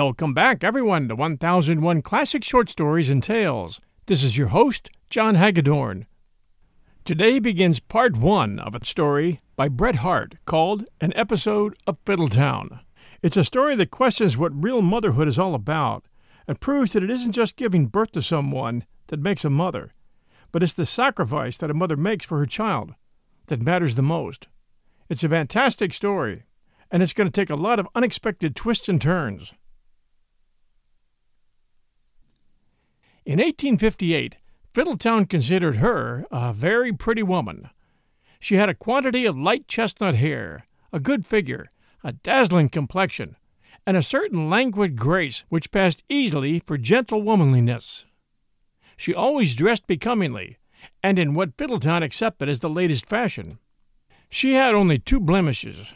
Welcome back, everyone, to 1001 Classic Short Stories and Tales. This is your host, John Hagedorn. Today begins part one of a story by Bret Harte called An Episode of Fiddletown. It's a story that questions what real motherhood is all about and proves that it isn't just giving birth to someone that makes a mother, but it's the sacrifice that a mother makes for her child that matters the most. It's a fantastic story, and it's going to take a lot of unexpected twists and turns. In 1858, Fiddletown considered her a very pretty woman. She had a quantity of light chestnut hair, a good figure, a dazzling complexion, and a certain languid grace which passed easily for gentle womanliness. She always dressed becomingly, and in what Fiddletown accepted as the latest fashion. She had only two blemishes.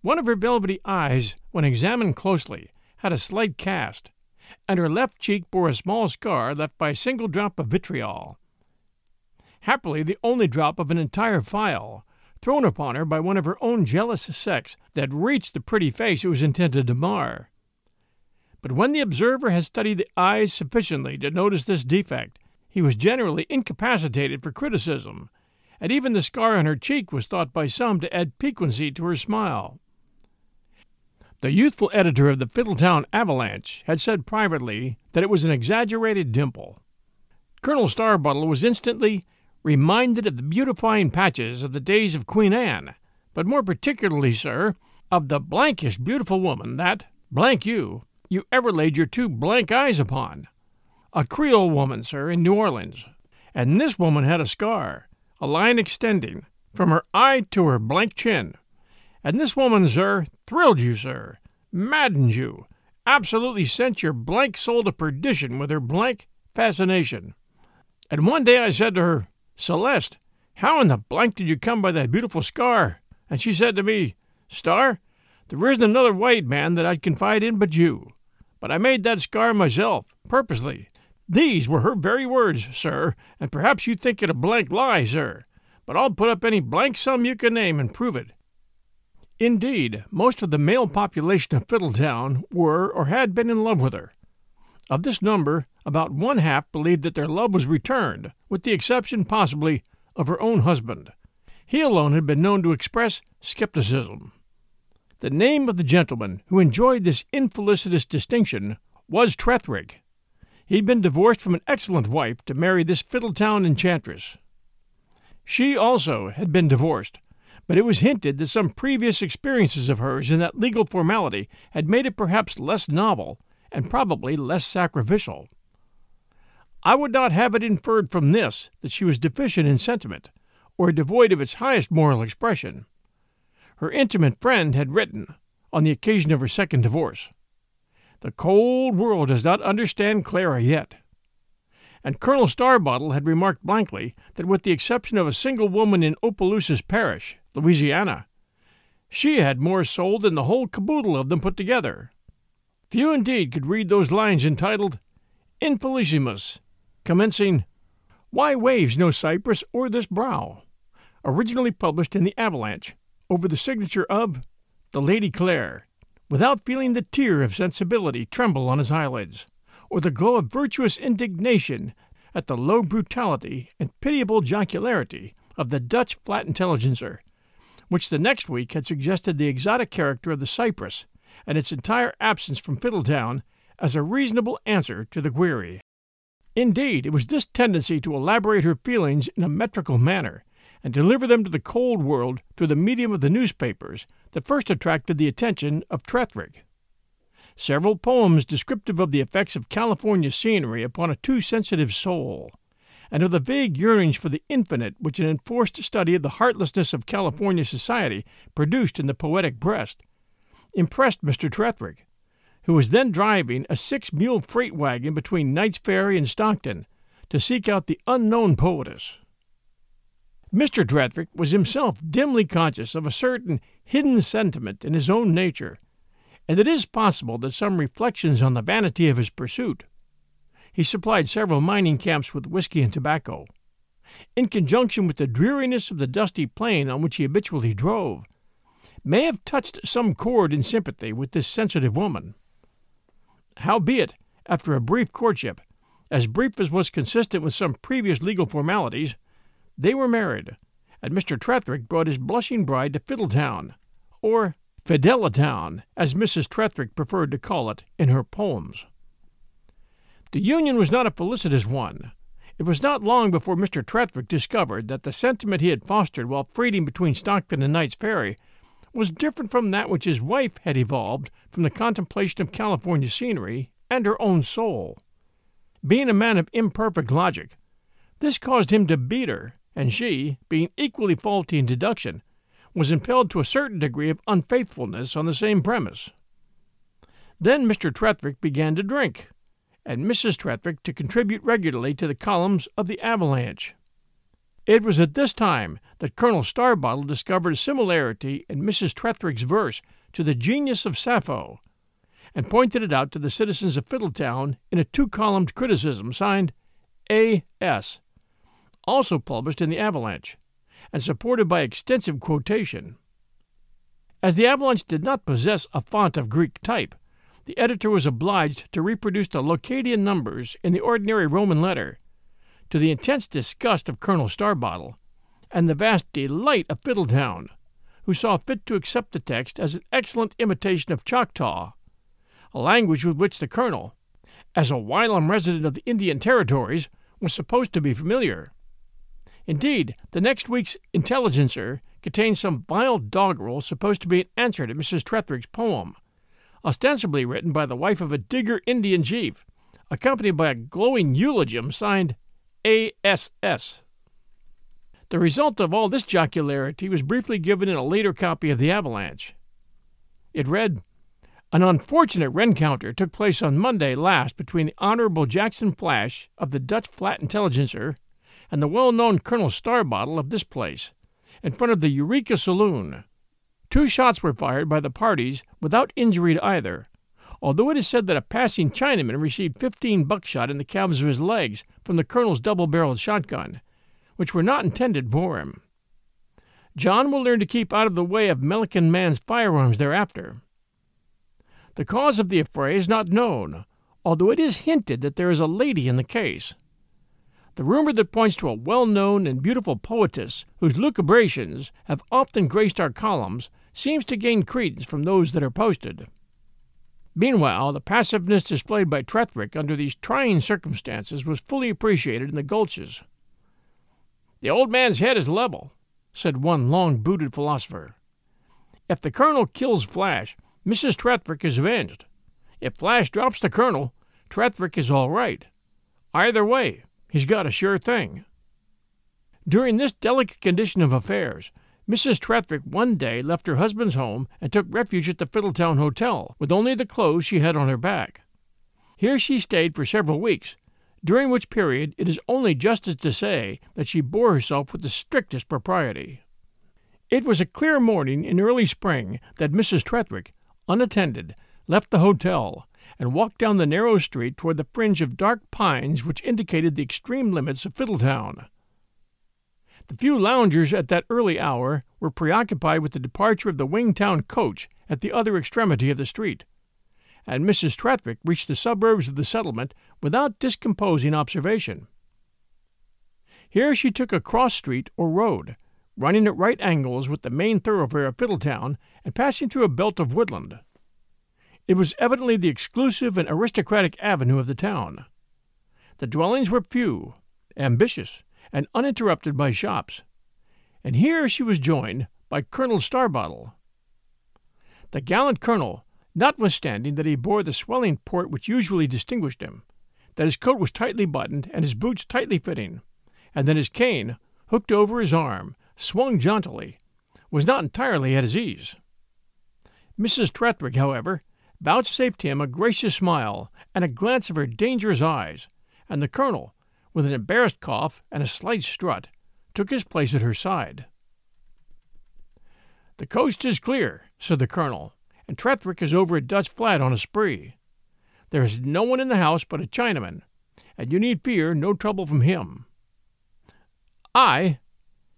One of her velvety eyes, when examined closely, had a slight cast, and her left cheek bore a small scar left by a single drop of vitriol. Happily, the only drop of an entire phial, thrown upon her by one of her own jealous sex that reached the pretty face it was intended to mar. But when the observer had studied the eyes sufficiently to notice this defect, he was generally incapacitated for criticism, and even the scar on her cheek was thought by some to add piquancy to her smile. The youthful editor of the Fiddletown Avalanche had said privately that it was an exaggerated dimple. Colonel Starbottle was instantly reminded of the beautifying patches of the days of Queen Anne, but more particularly, sir, of the blankish beautiful woman that, blank you, you ever laid your two blank eyes upon. A Creole woman, sir, in New Orleans. And this woman had a scar, a line extending from her eye to her blank chin. And this woman, sir, thrilled you, sir, maddened you, absolutely sent your blank soul to perdition with her blank fascination. And one day I said to her, Celeste, how in the blank did you come by that beautiful scar? And she said to me, Star, there isn't another white man that I'd confide in but you. But I made that scar myself, purposely. These were her very words, sir, and perhaps you think it a blank lie, sir, but I'll put up any blank sum you can name and prove it. Indeed, most of the male population of Fiddletown were or had been in love with her. Of this number, about one half believed that their love was returned, with the exception, possibly, of her own husband. He alone had been known to express skepticism. The name of the gentleman who enjoyed this infelicitous distinction was Tretherick. He had been divorced from an excellent wife to marry this Fiddletown enchantress. She also had been divorced, but it was hinted that some previous experiences of hers in that legal formality had made it perhaps less novel and probably less sacrificial. I would not have it inferred from this that she was deficient in sentiment, or devoid of its highest moral expression. Her intimate friend had written, on the occasion of her second divorce, The cold world does not understand Clara yet. And Colonel Starbottle had remarked blankly that with the exception of a single woman in Opelousas Parish, Louisiana, she had more soul than the whole caboodle of them put together. Few indeed could read those lines entitled Infelissimus, commencing, Why waves no cypress o'er this brow? originally published in the Avalanche, over the signature of The Lady Clare, without feeling the tear of sensibility tremble on his eyelids, or the glow of virtuous indignation at the low brutality and pitiable jocularity of the Dutch flat intelligencer, which the next week had suggested the exotic character of the cypress and its entire absence from Fiddletown as a reasonable answer to the query. Indeed, it was this tendency to elaborate her feelings in a metrical manner and deliver them to the cold world through the medium of the newspapers that first attracted the attention of Tretherick. Several poems descriptive of the effects of California scenery upon a too sensitive soul, and of the vague yearnings for the infinite which an enforced study of the heartlessness of California society produced in the poetic breast, impressed Mr. Tretherick, who was then driving a six mule freight wagon between Knight's Ferry and Stockton to seek out the unknown poetess. Mr. Tretherick was himself dimly conscious of a certain hidden sentiment in his own nature, and it is possible that some reflections on the vanity of his pursuit he supplied several mining camps with whiskey and tobacco. In conjunction with the dreariness of the dusty plain on which he habitually drove, may have touched some chord in sympathy with this sensitive woman. Howbeit, after a brief courtship, as brief as was consistent with some previous legal formalities, they were married, and Mr. Tretherick brought his blushing bride to Fiddletown, or Fidelitown, as Mrs. Tretherick preferred to call it in her poems. The union was not a felicitous one. It was not long before Mr. Tretherick discovered that the sentiment he had fostered while freighting between Stockton and Knight's Ferry was different from that which his wife had evolved from the contemplation of California scenery and her own soul. Being a man of imperfect logic, this caused him to beat her, and she, being equally faulty in deduction, was impelled to a certain degree of unfaithfulness on the same premise. Then Mr. Tretherick began to drink, and Mrs. Tretherick to contribute regularly to the columns of the Avalanche. It was at this time that Colonel Starbottle discovered a similarity in Mrs. Tretherick's verse to the genius of Sappho, and pointed it out to the citizens of Fiddletown in a two columned criticism signed A.S., also published in the Avalanche, and supported by extensive quotation. As the Avalanche did not possess a font of Greek type, the editor was obliged to reproduce the Leucadian numbers in the ordinary Roman letter, to the intense disgust of Colonel Starbottle, and the vast delight of Fiddletown, who saw fit to accept the text as an excellent imitation of Choctaw, a language with which the colonel, as a whilom resident of the Indian Territories, was supposed to be familiar. Indeed, the next week's Intelligencer contained some vile doggerel supposed to be an answer to Mrs. Tretherick's poem, ostensibly written by the wife of a Digger Indian chief, accompanied by a glowing eulogium signed ASS. The result of all this jocularity was briefly given in a later copy of the Avalanche. It read, An unfortunate rencounter took place on Monday last between the Honorable Jackson Flash of the Dutch Flat Intelligencer and the well-known Colonel Starbottle of this place, in front of the Eureka Saloon. Two shots were fired by the parties without injury to either, although it is said that a passing Chinaman received fifteen buckshot in the calves of his legs from the colonel's double-barreled shotgun, which were not intended for him. John will learn to keep out of the way of Melican man's firearms thereafter. The cause of the affray is not known, although it is hinted that there is a lady in the case. The rumor that points to a well known and beautiful poetess whose lucubrations have often graced our columns seems to gain credence from those that are posted. Meanwhile, the passiveness displayed by Tretherick under these trying circumstances was fully appreciated in the gulches. The old man's head is level, said one long booted philosopher. If the colonel kills Flash, Mrs. Tretherick is avenged. If Flash drops the colonel, Tretherick is all right. Either way, he's got a sure thing. During this delicate condition of affairs, Mrs. Tretherick one day left her husband's home and took refuge at the Fiddletown Hotel, with only the clothes she had on her back. Here she stayed for several weeks, during which period it is only justice to say that she bore herself with the strictest propriety. It was a clear morning in early spring that Mrs. Tretherick, unattended, left the hotel and walked down the narrow street toward the fringe of dark pines which indicated the extreme limits of Fiddletown. The few loungers at that early hour were preoccupied with the departure of the Wingdam coach at the other extremity of the street, and Mrs. Tretherick reached the suburbs of the settlement without discomposing observation. Here she took a cross street or road, running at right angles with the main thoroughfare of Fiddletown and passing through a belt of woodland. It was evidently the exclusive and aristocratic avenue of the town. The dwellings were few, ambitious, and uninterrupted by shops. And here she was joined by Colonel Starbottle. The gallant colonel, notwithstanding that he bore the swelling port which usually distinguished him, that his coat was tightly buttoned and his boots tightly fitting, and that his cane, hooked over his arm, swung jauntily, was not entirely at his ease. Mrs. Tretherick, however, vouchsafed him a gracious smile and a glance of her dangerous eyes, and the colonel, with an embarrassed cough and a slight strut, took his place at her side. The coast is clear, said the colonel, and Tretherick is over at Dutch Flat on a spree. There is no one in the house but a Chinaman, and you need fear no trouble from him. I,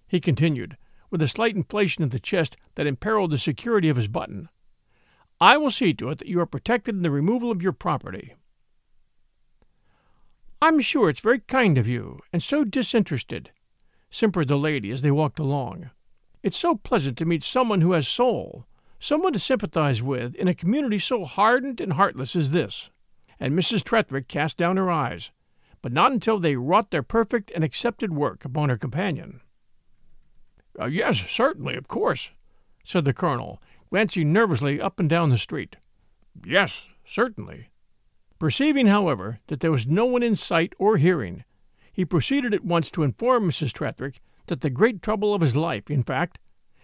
he continued, with a slight inflation of the chest that imperiled the security of his button, I will see to it that you are protected in the removal of your property. I'm sure it's very kind of you, and so disinterested, simpered the lady as they walked along. It's so pleasant to meet someone who has soul, someone to sympathize with in a community so hardened and heartless as this. And Mrs. Tretherick cast down her eyes, but not until they wrought their perfect and accepted work upon her companion. Uh, yes, certainly, of course, said the colonel, glancing nervously up and down the street. Yes, certainly. Perceiving, however, that there was no one in sight or hearing, he proceeded at once to inform Mrs. Tretherick that the great trouble of his life, in fact,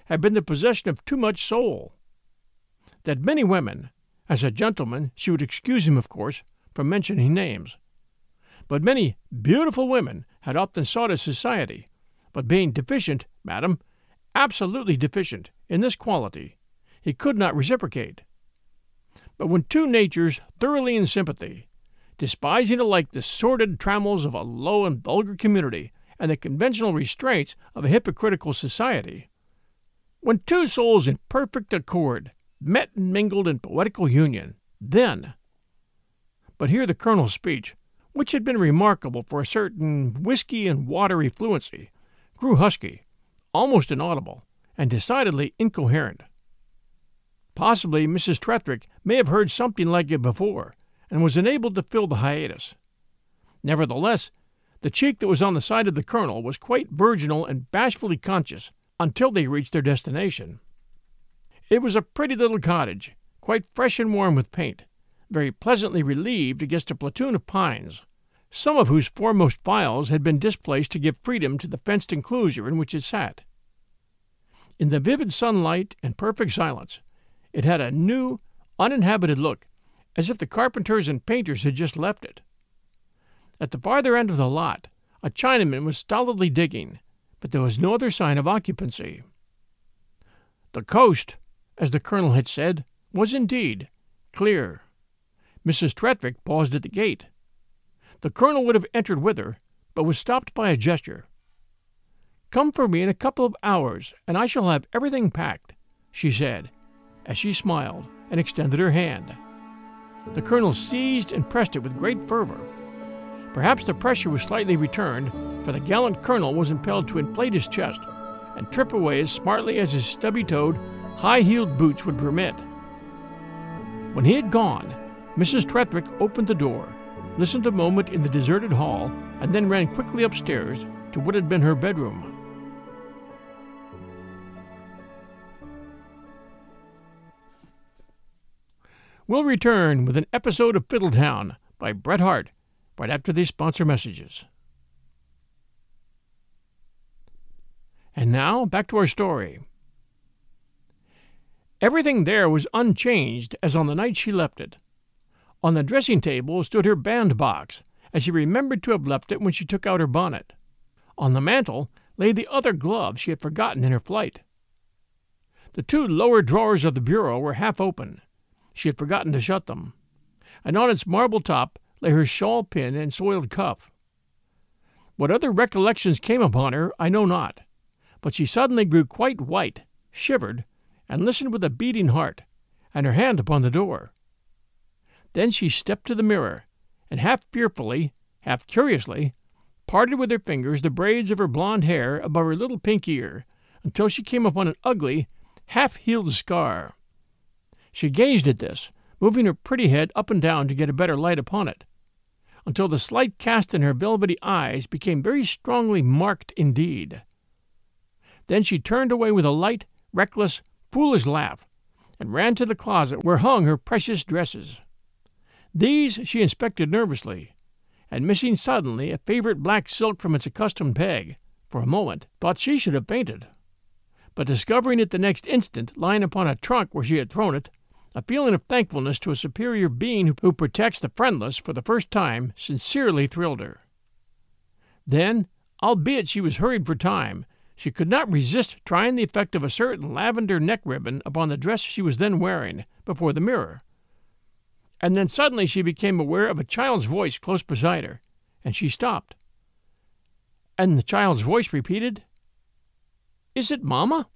had been the possession of too much soul. That many women, as a gentleman, she would excuse him, of course, from mentioning names, but many beautiful women had often sought his society, but being deficient, madam, absolutely deficient, in this quality, he could not reciprocate. But when two natures thoroughly in sympathy, despising alike the sordid trammels of a low and vulgar community and the conventional restraints of a hypocritical society, when two souls in perfect accord met and mingled in poetical union, then. But here the colonel's speech, which had been remarkable for a certain whisky and watery fluency, grew husky, almost inaudible, and decidedly incoherent. Possibly Mrs. Tretherick may have heard something like it before, and was enabled to fill the hiatus. Nevertheless, the cheek that was on the side of the colonel was quite virginal and bashfully conscious until they reached their destination. It was a pretty little cottage, quite fresh and warm with paint, very pleasantly relieved against a platoon of pines, some of whose foremost files had been displaced to give freedom to the fenced enclosure in which it sat. In the vivid sunlight and perfect silence, it had a new, uninhabited look, as if the carpenters and painters had just left it. At the farther end of the lot, a Chinaman was stolidly digging, but there was no other sign of occupancy. The coast, as the colonel had said, was indeed clear. Mrs. Tretherick paused at the gate. The colonel would have entered with her, but was stopped by a gesture. Come for me in a couple of hours, and I shall have everything packed, she said, as she smiled and extended her hand. The colonel seized and pressed it with great fervor. Perhaps the pressure was slightly returned, for the gallant colonel was impelled to inflate his chest and trip away as smartly as his stubby toed, high heeled boots would permit. When he had gone, Mrs. Tretherick opened the door, listened a moment in the deserted hall, and then ran quickly upstairs to what had been her bedroom. We'll return with an episode of Fiddletown by Bret Harte right after these sponsor messages. And now, back to our story. Everything there was unchanged as on the night she left it. On the dressing table stood her bandbox, as she remembered to have left it when she took out her bonnet. On the mantel lay the other glove she had forgotten in her flight. The two lower drawers of the bureau were half open, she had forgotten to shut them, and on its marble top lay her shawl pin and soiled cuff. What other recollections came upon her I know not, but she suddenly grew quite white, shivered, and listened with a beating heart, and her hand upon the door. Then she stepped to the mirror, and half fearfully, half curiously, parted with her fingers the braids of her blond hair above her little pink ear until she came upon an ugly, half healed scar. She gazed at this, moving her pretty head up and down to get a better light upon it, until the slight cast in her velvety eyes became very strongly marked indeed. Then she turned away with a light, reckless, foolish laugh, and ran to the closet where hung her precious dresses. These she inspected nervously, and missing suddenly a favorite black silk from its accustomed peg, for a moment thought she should have fainted. But discovering it the next instant lying upon a trunk where she had thrown it, a feeling of thankfulness to a superior being who protects the friendless for the first time sincerely thrilled her. Then, albeit she was hurried for time, she could not resist trying the effect of a certain lavender neck ribbon upon the dress she was then wearing before the mirror. And then suddenly she became aware of a child's voice close beside her, and she stopped. And the child's voice repeated, Is it Mamma?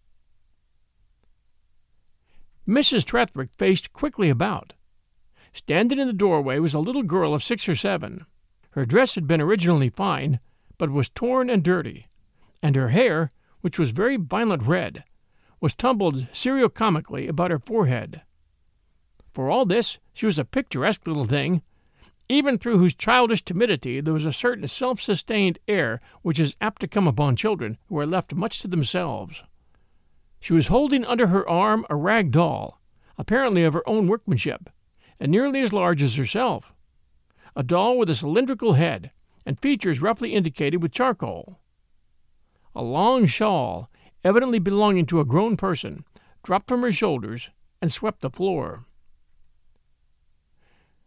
Mrs. Tretherick faced quickly about. Standing in the doorway was a little girl of six or seven. Her dress had been originally fine, but was torn and dirty, and her hair, which was very violent red, was tumbled serio-comically about her forehead. For all this, she was a picturesque little thing, even through whose childish timidity there was a certain self-sustained air which is apt to come upon children who are left much to themselves. She was holding under her arm a rag doll, apparently of her own workmanship, and nearly as large as herself. A doll with a cylindrical head, and features roughly indicated with charcoal. A long shawl, evidently belonging to a grown person, dropped from her shoulders and swept the floor.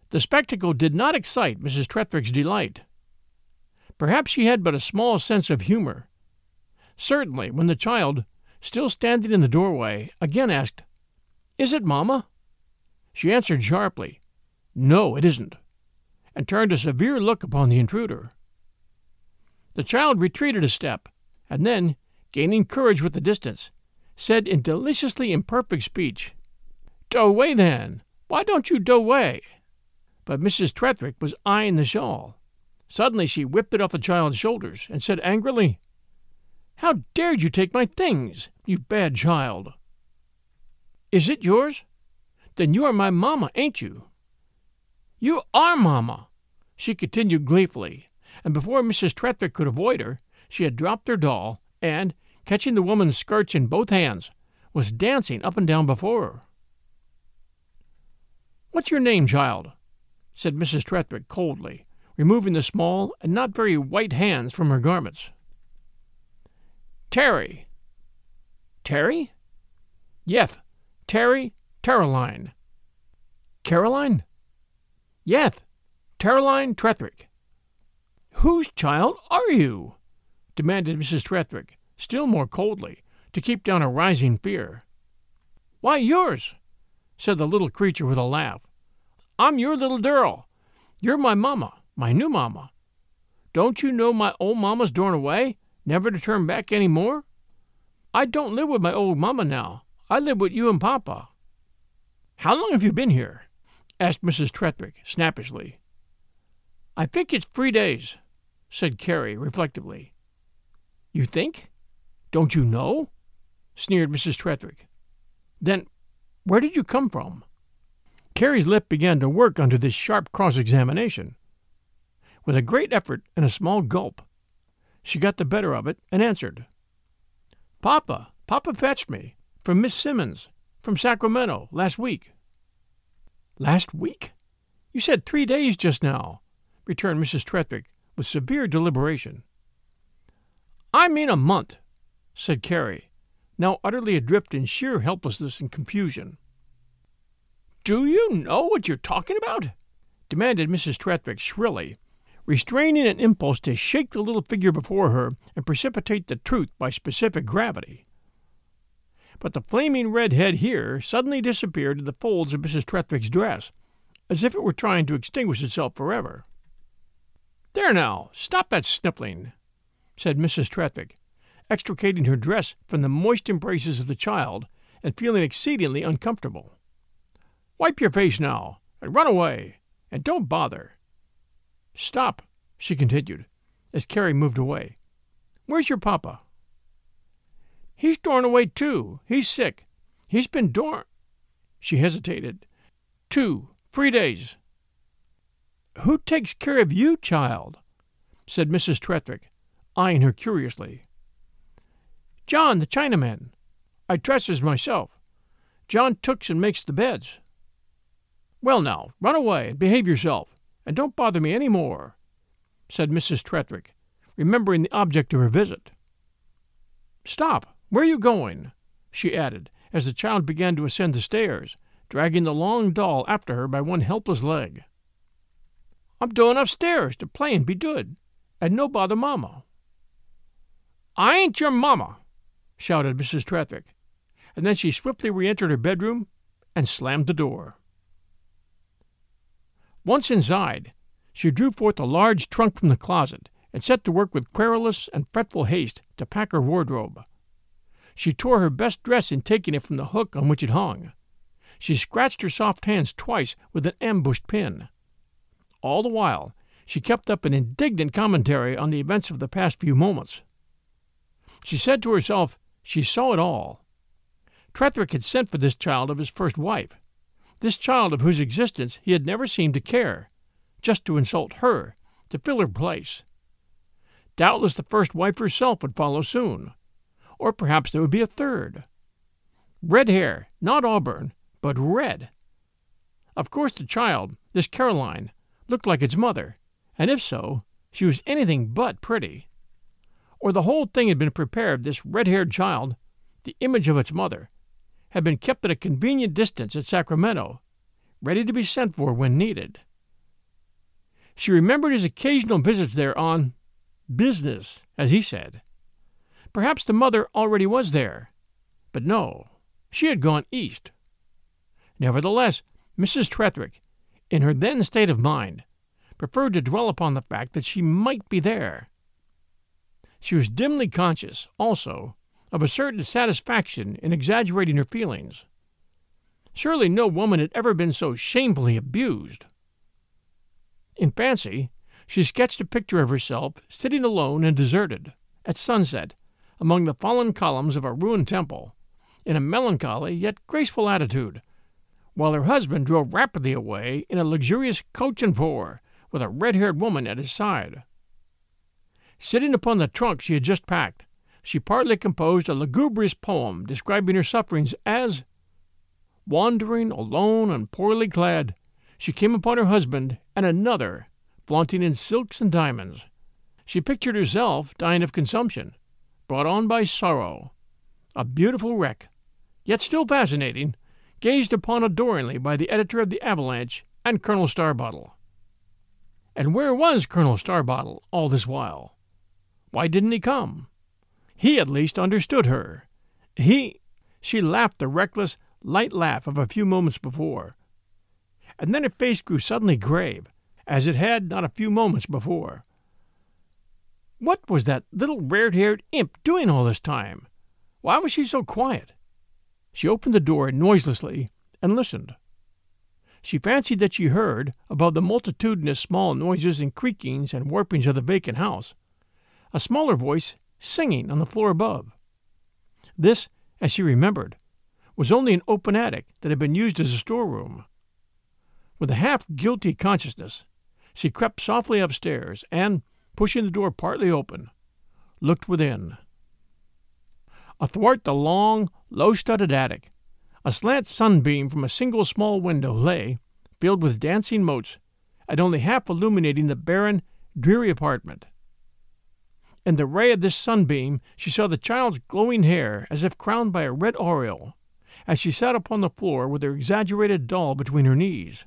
The spectacle did not excite Mrs. Tretherick's delight. Perhaps she had but a small sense of humor. Certainly, when the child, still standing in the doorway, again asked, Is it mamma? She answered sharply, No, it isn't, and turned a severe look upon the intruder. The child retreated a step, and then, gaining courage with the distance, said in deliciously imperfect speech, "Do away, then! Why don't you do away?" But Mrs. Tretherick was eyeing the shawl. Suddenly she whipped it off the child's shoulders, and said angrily, "How dared you take my things, you bad child?" "Is it yours? Then you are my mamma, ain't you?" "You are mamma!" she continued gleefully, and before Mrs. Tretherick could avoid her, she had dropped her doll, and, catching the woman's skirts in both hands, was dancing up and down before her. "What's your name, child?" said Mrs. Tretherick coldly, removing the small and not very white hands from her garments. "Terry." "Terry?" "Yeth, Terry Caroline." "Caroline?" "Yeth, Caroline Tretherick." "Whose child are you?" demanded Mrs. Tretherick, still more coldly, to keep down a rising fear. "Why, yours," said the little creature with a laugh. "I'm your little dirl. You're my mamma, my new mamma. Don't you know my old mamma's dorn away, never to turn back any more? I don't live with my old mamma now. I live with you and papa." "How long have you been here?" asked Mrs. Tretherick snappishly. "I think it's three days," said Carrie reflectively. "You think? Don't you know?" sneered Mrs. Tretherick. "Then where did you come from?" Carrie's lip began to work under this sharp cross examination. With a great effort and a small gulp, she got the better of it and answered: "Papa, papa fetched me from Miss Simmons, from Sacramento, last week." "Last week? You said three days just now," returned Mrs. Tretherick with severe deliberation. "I mean a month," said Carrie, now utterly adrift in sheer helplessness and confusion. "Do you know what you're talking about?" demanded Mrs. Tretherick shrilly, restraining an impulse to shake the little figure before her and precipitate the truth by specific gravity. But the flaming red head here suddenly disappeared in the folds of Mrs. Tretherick's dress, as if it were trying to extinguish itself forever. "There now, stop that sniffling!" said Mrs. Tretherick, extricating her dress from the moist embraces of the child, and feeling exceedingly uncomfortable. "Wipe your face now, and run away, and don't bother. Stop," she continued, as Carrie moved away. "Where's your papa?" "He's dorn away, too. He's sick. He's been dorn She hesitated. "Two, three days." "Who takes care of you, child?" said Mrs. Tretherick, eyeing her curiously. "John, the Chinaman. I dresses myself. John tooks and makes the beds." "Well, now, run away and behave yourself, and don't bother me any more," said Mrs. Tretherick, remembering the object of her visit. "Stop! Where are you going?" she added, as the child began to ascend the stairs, dragging the long doll after her by one helpless leg. "I'm doin' upstairs to play and be good, and no bother mamma." "I ain't your mamma!" shouted Mrs. Tretherick, and then she swiftly re entered her bedroom and slammed the door. Once inside, she drew forth a large trunk from the closet and set to work with querulous and fretful haste to pack her wardrobe. She tore her best dress in taking it from the hook on which it hung, She scratched her soft hands twice with an ambushed pin. All the while, she kept up an indignant commentary on the events of the past few moments. She said to herself she saw it all. Tretherick had sent for this child of his first wife, this child of whose existence he had never seemed to care, just to insult her, to fill her place. Doubtless the first wife herself would follow soon, or perhaps there would be a third. Red hair, not auburn, but red. Of course, the child, this Caroline, looked like its mother, and if so, she was anything but pretty. Or the whole thing had been prepared, this red haired child, the image of its mother, had been kept at a convenient distance at Sacramento, ready to be sent for when needed. She remembered his occasional visits there on business, as he said. Perhaps the mother already was there, but no, she had gone east. Nevertheless, Mrs. Tretherick, in her then state of mind, preferred to dwell upon the fact that she might be there. She was dimly conscious, also, of a certain satisfaction in exaggerating her feelings. Surely no woman had ever been so shamefully abused. In fancy, she sketched a picture of herself sitting alone and deserted, at sunset, among the fallen columns of a ruined temple, in a melancholy yet graceful attitude, while her husband drove rapidly away in a luxurious coach and four, with a red haired woman at his side. Sitting upon the trunk she had just packed, she partly composed a lugubrious poem describing her sufferings as Wandering alone and poorly clad, she came upon her husband and another flaunting in silks and diamonds. She pictured herself dying of consumption, brought on by sorrow, a beautiful wreck, yet still fascinating, gazed upon adoringly by the editor of the Avalanche and Colonel Starbottle. And where was Colonel Starbottle all this while? Why didn't he come? He at least understood her. He. She laughed the reckless, light laugh of a few moments before. And then her face grew suddenly grave, as it had not a few moments before. What was that little red haired imp doing all this time? Why was she so quiet? She opened the door noiselessly and listened. She fancied that she heard, above the multitudinous small noises and creakings and warpings of the vacant house, a smaller voice singing on the floor above. This, as she remembered, was only an open attic that had been used as a storeroom. With a half guilty consciousness, she crept softly upstairs and, pushing the door partly open, looked within. Athwart the long, low studded attic, a slant sunbeam from a single small window lay, filled with dancing motes, and only half illuminating the barren, dreary apartment. In the ray of this sunbeam she saw the child's glowing hair as if crowned by a red aureole, as she sat upon the floor with her exaggerated doll between her knees.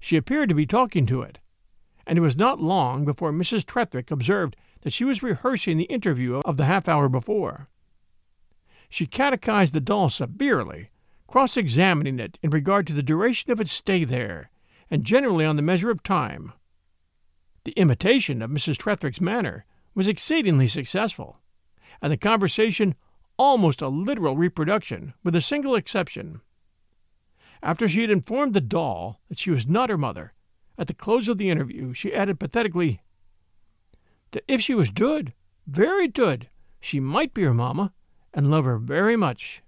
She appeared to be talking to it, and it was not long before Mrs. Tretherick observed that she was rehearsing the interview of the half hour before. She catechized the doll severely, cross examining it in regard to the duration of its stay there, and generally on the measure of time. The imitation of Mrs. Tretherick's manner was exceedingly successful, and the conversation almost a literal reproduction, with a single exception. After she had informed the doll that she was not her mother, at the close of the interview she added pathetically that if she was good, very good, she might be her mamma, and love her very much.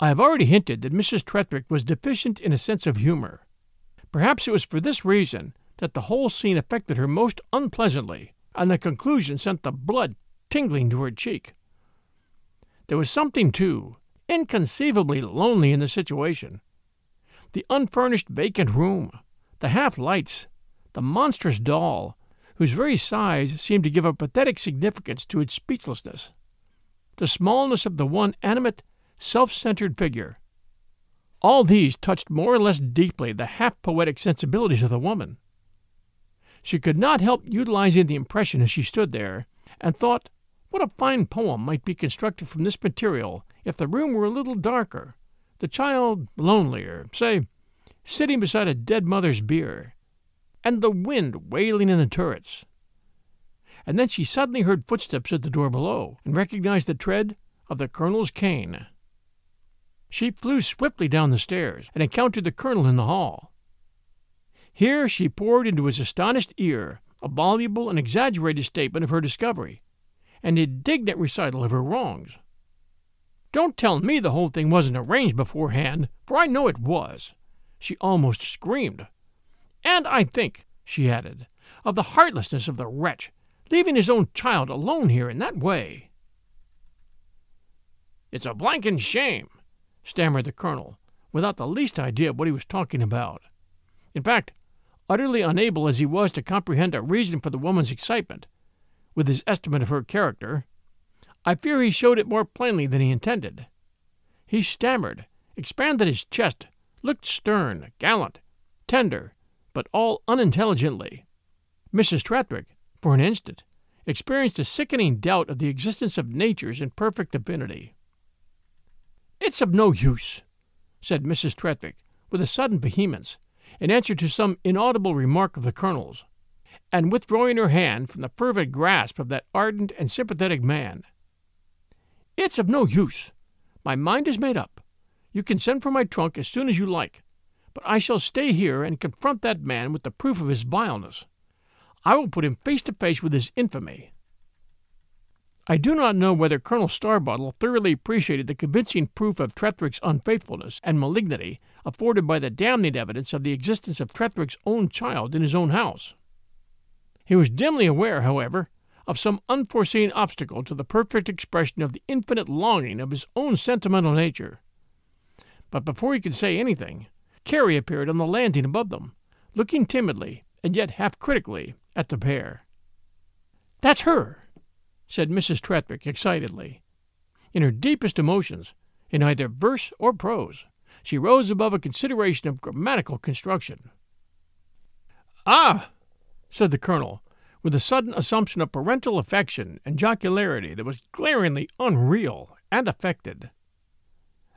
I have already hinted that Mrs. Tretherick was deficient in a sense of humor. Perhaps it was for this reason that the whole scene affected her most unpleasantly, and the conclusion sent the blood tingling to her cheek. There was something, too, inconceivably lonely in the situation. The unfurnished vacant room, the half lights, the monstrous doll, whose very size seemed to give a pathetic significance to its speechlessness, the smallness of the one animate, self centered figure. All these touched more or less deeply the half poetic sensibilities of the woman. She could not help utilizing the impression as she stood there, and thought what a fine poem might be constructed from this material if the room were a little darker, the child lonelier, say, sitting beside a dead mother's bier, and the wind wailing in the turrets. And then she suddenly heard footsteps at the door below, and recognized the tread of the colonel's cane. she flew swiftly down the stairs and encountered the colonel in the hall. Here she poured into his astonished ear a voluble and exaggerated statement of her discovery, an indignant recital of her wrongs. Don't tell me the whole thing wasn't arranged beforehand, for I know it was, she almost screamed. And I think, she added, of the heartlessness of the wretch, leaving his own child alone here in that way. It's a blankin' shame, stammered the colonel, without the least idea of what he was talking about. In fact, utterly unable as he was to comprehend a reason for the woman's excitement, with his estimate of her character, I fear he showed it more plainly than he intended. He stammered, expanded his chest, looked stern, gallant, tender, but all unintelligently. Mrs. Tretherick, for an instant, experienced a sickening doubt of the existence of natures in perfect. It's of no use, said Mrs. Tretherick, with a sudden vehemence, in answer to some inaudible remark of the colonel's, and withdrawing her hand from the fervid grasp of that ardent and sympathetic man. It's of no use. My mind is made up. You can send for my trunk as soon as you like, but I shall stay here and confront that man with the proof of his vileness. I will put him face to face with his infamy. I do not know whether Colonel Starbottle thoroughly appreciated the convincing proof of Tretherick's unfaithfulness and malignity afforded by the damning evidence of the existence of Tretherick's own child in his own house. He was dimly aware, however, of some unforeseen obstacle to the perfect expression of the infinite longing of his own sentimental nature. But before he could say anything, Carrie appeared on the landing above them, looking timidly and yet half critically at the pair. That's her, said Mrs. Tretherick excitedly. In her deepest emotions, in either verse or prose, she rose above a consideration of grammatical construction. Ah, said the colonel, with a sudden assumption of parental affection and jocularity that was glaringly unreal and affected.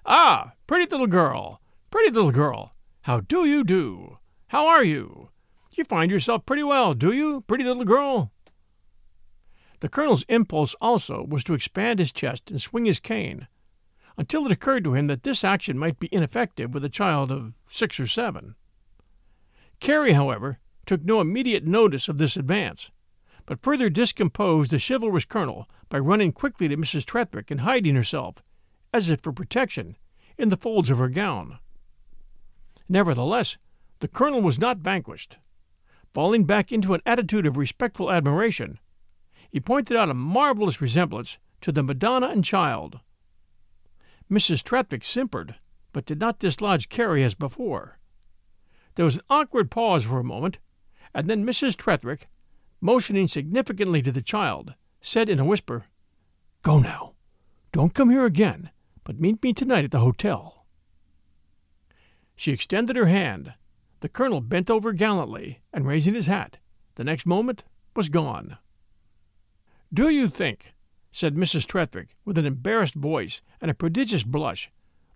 Ah, pretty little girl, pretty little girl, how do you do? How are you? You find yourself pretty well, do you, pretty little girl? The colonel's impulse also was to expand his chest and swing his cane, until it occurred to him that this action might be ineffective with a child of six or seven. Carrie, however, took no immediate notice of this advance, but further discomposed the chivalrous colonel by running quickly to Mrs. Tretherick and hiding herself, as if for protection, in the folds of her gown. Nevertheless, the colonel was not vanquished. Falling back into an attitude of respectful admiration, he pointed out a marvelous resemblance to the Madonna and Child. Mrs. Tretherick simpered, but did not dislodge Carrie as before. There was an awkward pause for a moment, and then Mrs. Tretherick, motioning significantly to the child, said in a whisper, Go now. Don't come here again, but meet me tonight at the hotel. She extended her hand. The colonel bent over gallantly, and raising his hat, the next moment was gone. Do you think, said Mrs. Tretherick, with an embarrassed voice and a prodigious blush,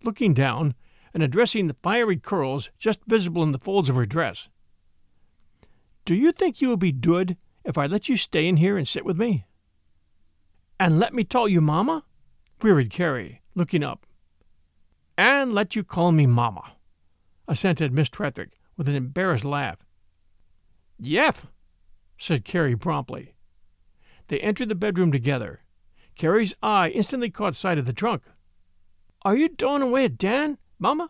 looking down and addressing the fiery curls just visible in the folds of her dress, do you think you will be good if I let you stay in here and sit with me? And let me tell you, mamma? queried Carrie, looking up. And let you call me mamma, assented Miss Tretherick with an embarrassed laugh. Yeth, said Carrie promptly. They entered the bedroom together. Carrie's eye instantly caught sight of the trunk. Are you doing away at Dan, Mamma?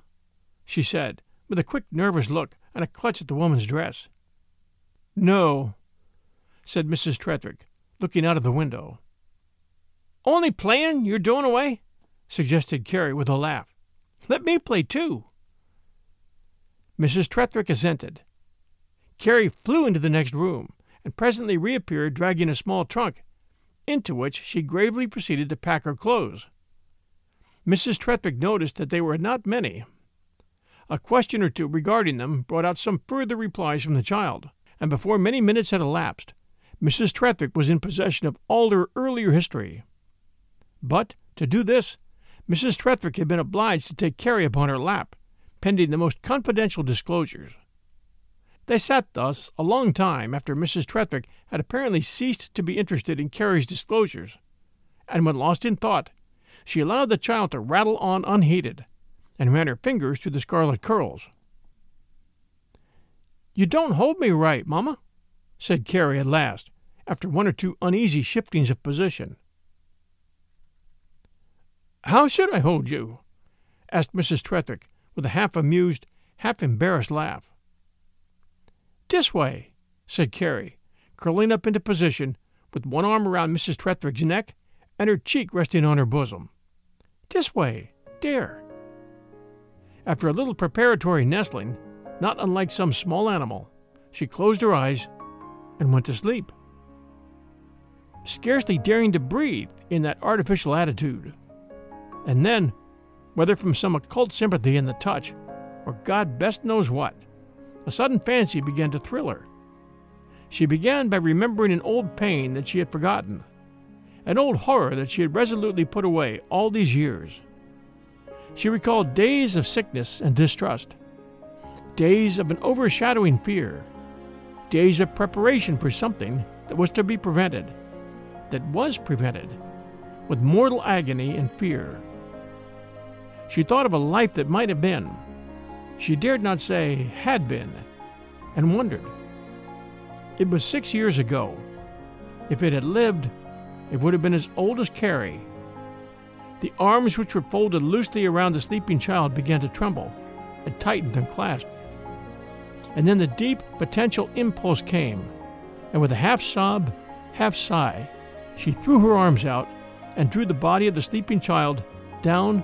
she said, with a quick, nervous look and a clutch at the woman's dress. No, said Mrs. Tretherick, looking out of the window. Only playing you're doing away? suggested Carrie with a laugh. Let me play too. Mrs. Tretherick assented. Carrie flew into the next room, and presently reappeared dragging a small trunk, into which she gravely proceeded to pack her clothes. Mrs. Tretherick noticed that they were not many. A question or two regarding them brought out some further replies from the child, and before many minutes had elapsed, Mrs. Tretherick was in possession of all her earlier history. But, to do this, Mrs. Tretherick had been obliged to take Carrie upon her lap, pending the most confidential disclosures. They sat thus a long time after Mrs. Tretherick had apparently ceased to be interested in Carrie's disclosures, and when lost in thought, she allowed the child to rattle on unheeded, and ran her fingers through the scarlet curls. You don't hold me right, mamma, said Carrie at last, after one or two uneasy shiftings of position. How should I hold you? asked Mrs. Tretherick, with a half amused, half embarrassed laugh. This way, said Carrie, curling up into position, with one arm around Mrs. Tretherick's neck and her cheek resting on her bosom. This way, dear. After a little preparatory nestling, not unlike some small animal, she closed her eyes and went to sleep, scarcely daring to breathe in that artificial attitude. And then, whether from some occult sympathy in the touch, or God best knows what, a sudden fancy began to thrill her. She began by remembering an old pain that she had forgotten, an old horror that she had resolutely put away all these years. She recalled days of sickness and distrust, days of an overshadowing fear, days of preparation for something that was to be prevented, that was prevented, with mortal agony and fear. She thought of a life that might have been. She dared not say had been, and wondered. It was six years ago. If it had lived, it would have been as old as Carrie. The arms which were folded loosely around the sleeping child began to tremble and tightened and clasped. And then the deep potential impulse came, and with a half sob, half sigh, she threw her arms out and drew the body of the sleeping child down,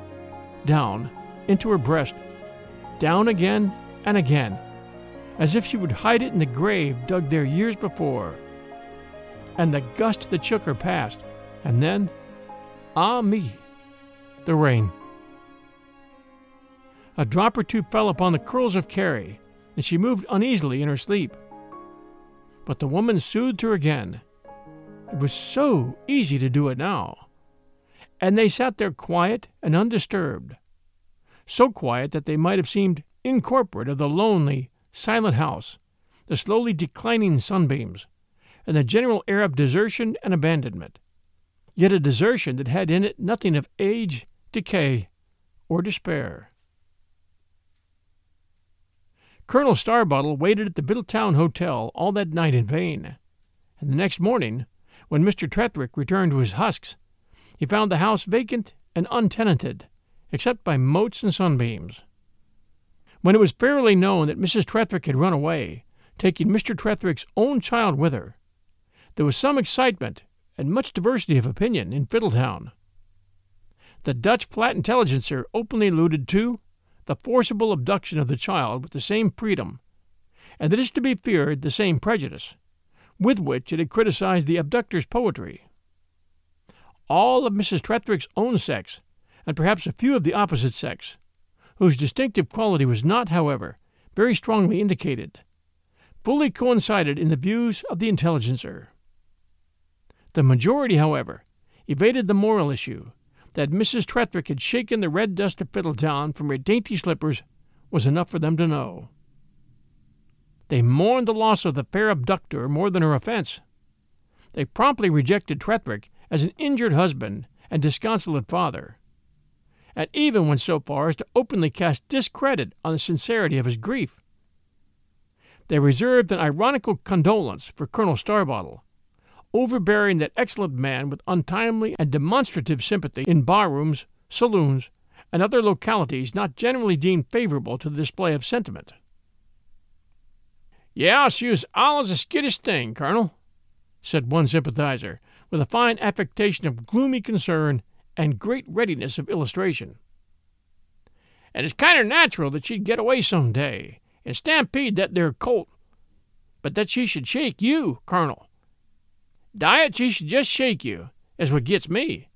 down, into her breast, down again and again, as if she would hide it in the grave dug there years before. And the gust that shook her passed, and then, ah me, the rain. A drop or two fell upon the curls of Carrie, and she moved uneasily in her sleep. But the woman soothed her again. It was so easy to do it now. And they sat there quiet and undisturbed, so quiet that they might have seemed incorporate of the lonely, silent house, the slowly declining sunbeams, and the general air of desertion and abandonment, yet a desertion that had in it nothing of age, decay, or despair. Colonel Starbottle waited at the Fiddletown Hotel all that night in vain, and the next morning, when Mr. Tretherick returned to his husks, he found the house vacant and untenanted, except by motes and sunbeams. When it was fairly known that Mrs. Tretherick had run away, taking Mr. Tretherick's own child with her, there was some excitement and much diversity of opinion in Fiddletown. The Dutch flat intelligencer openly alluded to the forcible abduction of the child with the same freedom, and it is to be feared the same prejudice, with which it had criticized the abductor's poetry. All of Mrs. Tretherick's own sex, and perhaps a few of the opposite sex, whose distinctive quality was not, however, very strongly indicated, fully coincided in the views of the intelligencer. The majority, however, evaded the moral issue that Mrs. Tretherick had shaken the red dust of Fiddletown from her dainty slippers was enough for them to know. They mourned the loss of the fair abductor more than her offense. They promptly rejected Tretherick as an injured husband and disconsolate father, and even went so far as to openly cast discredit on the sincerity of his grief. They reserved an ironical condolence for Colonel Starbottle, overbearing that excellent man with untimely and demonstrative sympathy in barrooms, saloons, and other localities not generally deemed favorable to the display of sentiment. Yeah, she was allus a skittish thing, Colonel, said one sympathizer, with a fine affectation of gloomy concern and great readiness of illustration. And it's kinder natural that she'd get away some day and stampede that there colt, but that she should shake you, Colonel. Diet, she should just shake you, is what gets me.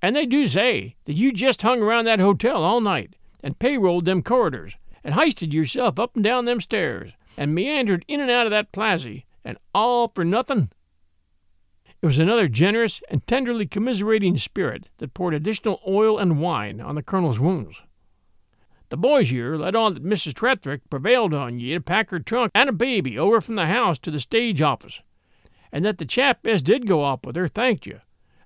And they do say that you just hung around that hotel all night and payrolled them corridors and heisted yourself up and down them stairs and meandered in and out of that plazy, and all for nothing. It was another generous and tenderly commiserating spirit that poured additional oil and wine on the colonel's wounds. The boys here let on that Mrs. Tretherick prevailed on ye to pack her trunk and a baby over from the house to the stage office, and that the chap as did go off with her thanked you,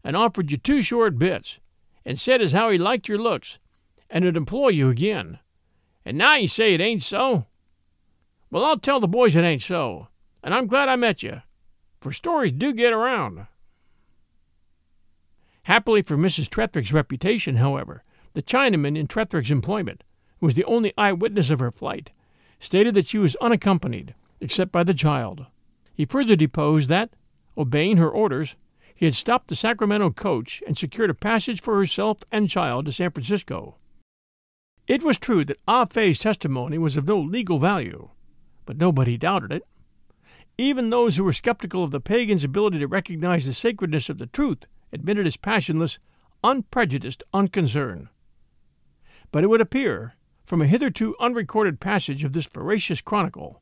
and offered you two short bits, and said as how he liked your looks, and 'd employ you again. And now you say it ain't so? Well, I'll tell the boys it ain't so, and I'm glad I met you, for stories do get around. Happily for Mrs. Tretherick's reputation, however, the Chinaman in Tretherick's employment, who was the only eyewitness of her flight, stated that she was unaccompanied, except by the child. He further deposed that, obeying her orders, he had stopped the Sacramento coach and secured a passage for herself and child to San Francisco. It was true that Ah Fe's testimony was of no legal value, but nobody doubted it. Even those who were skeptical of the pagan's ability to recognize the sacredness of the truth admitted his passionless, unprejudiced unconcern. But it would appear, from a hitherto unrecorded passage of this veracious chronicle,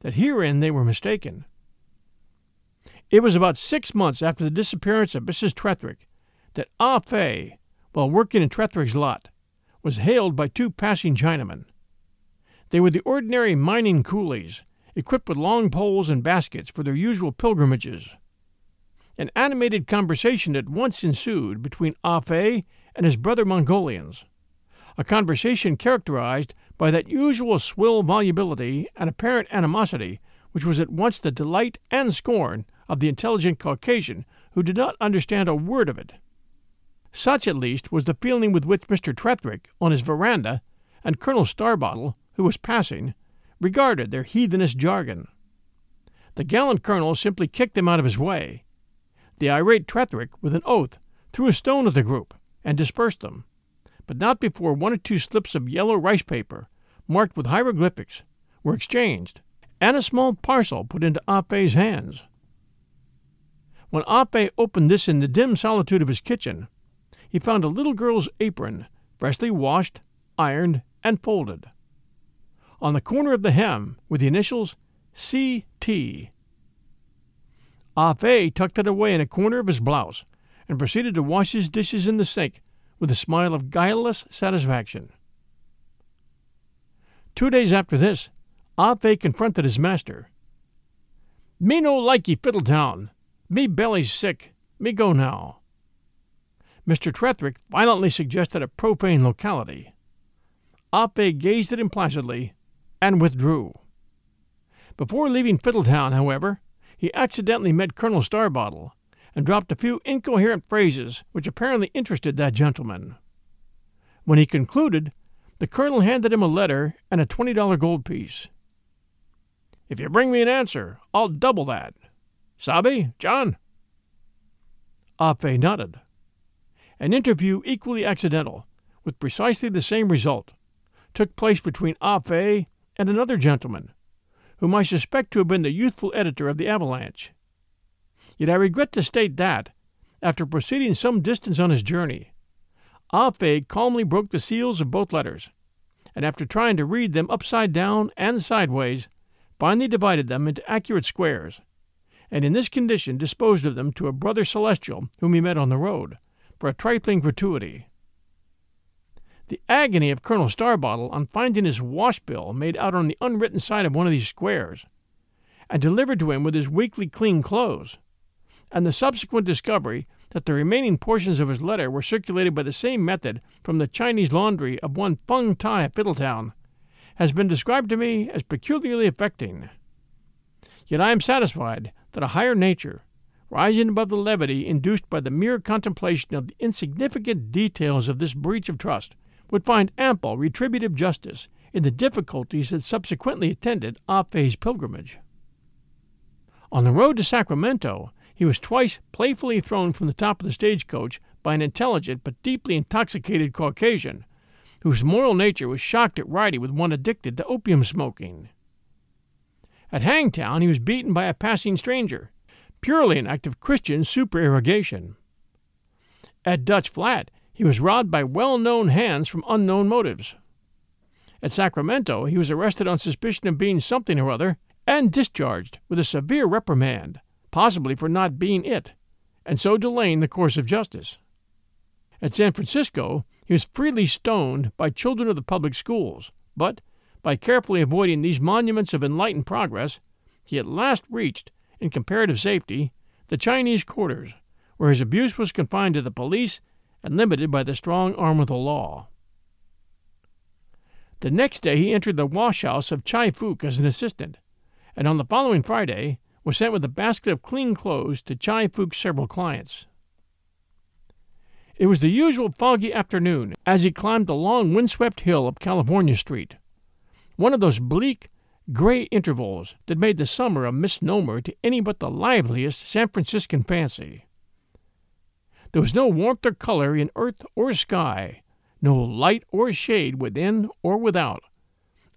that herein they were mistaken. It was about six months after the disappearance of Mrs. Tretherick that Ah Fe, while working in Tretherick's lot, was hailed by two passing Chinamen. They were the ordinary mining coolies, equipped with long poles and baskets for their usual pilgrimages. An animated conversation at once ensued between Ah Fe and his brother Mongolians, a conversation characterized by that usual swill volubility and apparent animosity which was at once the delight and scorn of the intelligent Caucasian who did not understand a word of it. Such, at least, was the feeling with which Mr. Tretherick, on his veranda, and Colonel Starbottle, who was passing, regarded their heathenish jargon. The gallant colonel simply kicked them out of his way. The irate Tretherick, with an oath, threw a stone at the group and dispersed them, but not before one or two slips of yellow rice paper, marked with hieroglyphics, were exchanged, and a small parcel put into Ape's hands. When Ape opened this in the dim solitude of his kitchen, he found a little girl's apron, freshly washed, ironed, and folded. On the corner of the hem were the initials C.T. Ah Fe tucked it away in a corner of his blouse and proceeded to wash his dishes in the sink with a smile of guileless satisfaction. Two days after this, Ah Fe confronted his master. Me no likey Fiddletown. Me belly sick. Me go now. Mr. Tretherick violently suggested a profane locality. Fe gazed at him placidly and withdrew. Before leaving Fiddletown, however, he accidentally met Colonel Starbottle and dropped a few incoherent phrases which apparently interested that gentleman. When he concluded, the colonel handed him a letter and a $20 gold piece. If you bring me an answer, I'll double that. Sabe, John? Ah Fe nodded. An interview equally accidental, with precisely the same result, took place between Ah Fe and another gentleman, whom I suspect to have been the youthful editor of the Avalanche. Yet I regret to state that, after proceeding some distance on his journey, Ah calmly broke the seals of both letters, and after trying to read them upside down and sideways, finally divided them into accurate squares, and in this condition disposed of them to a brother celestial whom he met on the road, for a trifling gratuity. The agony of Colonel Starbottle on finding his wash bill made out on the unwritten side of one of these squares, and delivered to him with his weekly clean clothes, and the subsequent discovery that the remaining portions of his letter were circulated by the same method from the Chinese laundry of one Fung Tai at Fiddletown, has been described to me as peculiarly affecting. Yet I am satisfied that a higher nature, rising above the levity induced by the mere contemplation of the insignificant details of this breach of trust, would find ample retributive justice in the difficulties that subsequently attended Ah Fe's pilgrimage. On the road to Sacramento, he was twice playfully thrown from the top of the stagecoach by an intelligent but deeply intoxicated Caucasian, whose moral nature was shocked at riding with one addicted to opium smoking. At Hangtown, he was beaten by a passing stranger, purely an act of Christian supererogation. At Dutch Flat, he was robbed by well known hands from unknown motives. At Sacramento, he was arrested on suspicion of being something or other and discharged with a severe reprimand, possibly for not being it, and so delaying the course of justice. At San Francisco, he was freely stoned by children of the public schools, but, by carefully avoiding these monuments of enlightened progress, he at last reached, in comparative safety, the Chinese quarters, where his abuse was confined to the police and limited by the strong arm of the law. The next day he entered the wash house of Chai Fook as an assistant, and on the following Friday was sent with a basket of clean clothes to Chai Fook's several clients. It was the usual foggy afternoon as he climbed the long windswept hill up California Street, one of those bleak, gray intervals that made the summer a misnomer to any but the liveliest San Franciscan fancy. There was no warmth or color in earth or sky, no light or shade within or without,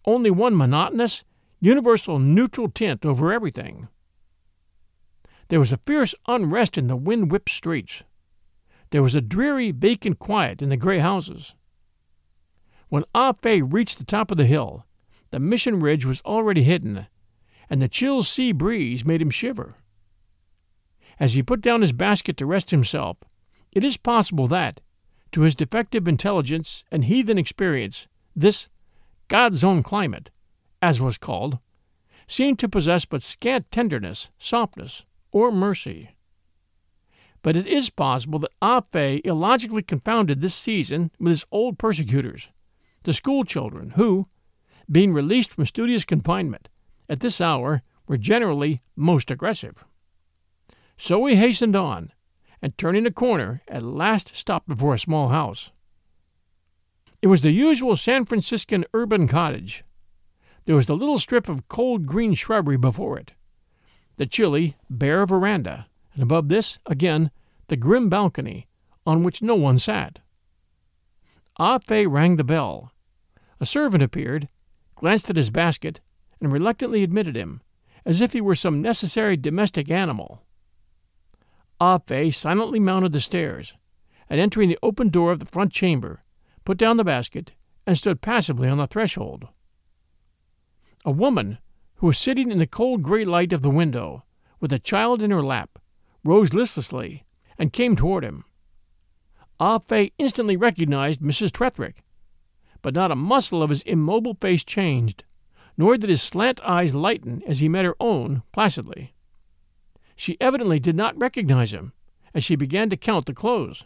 only one monotonous, universal neutral tint over everything. There was a fierce unrest in the wind whipped streets. There was a dreary, vacant quiet in the gray houses. When Ah Fe reached the top of the hill, the mission ridge was already hidden, and the chill sea breeze made him shiver. As he put down his basket to rest himself, it is possible that, to his defective intelligence and heathen experience, this God's own climate, as was called, seemed to possess but scant tenderness, softness, or mercy but it is possible that Ah illogically confounded this season with his old persecutors, the school children, who, being released from studious confinement, at this hour were generally most aggressive. So he hastened on, and turning a corner, at last stopped before a small house. It was the usual San Franciscan urban cottage. There was the little strip of cold green shrubbery before it, the chilly, bare veranda, and above this, again, the grim balcony, on which no one sat. Ah Fe rang the bell. A servant appeared, glanced at his basket, and reluctantly admitted him, as if he were some necessary domestic animal. Ah Fe silently mounted the stairs, and entering the open door of the front chamber, put down the basket and stood passively on the threshold. A woman, who was sitting in the cold gray light of the window, with a child in her lap, rose listlessly and came toward him. Ah Fe instantly recognized Mrs. Tretherick, but not a muscle of his immobile face changed, nor did his slant eyes lighten as he met her own placidly. She evidently did not recognize him as she began to count the clothes,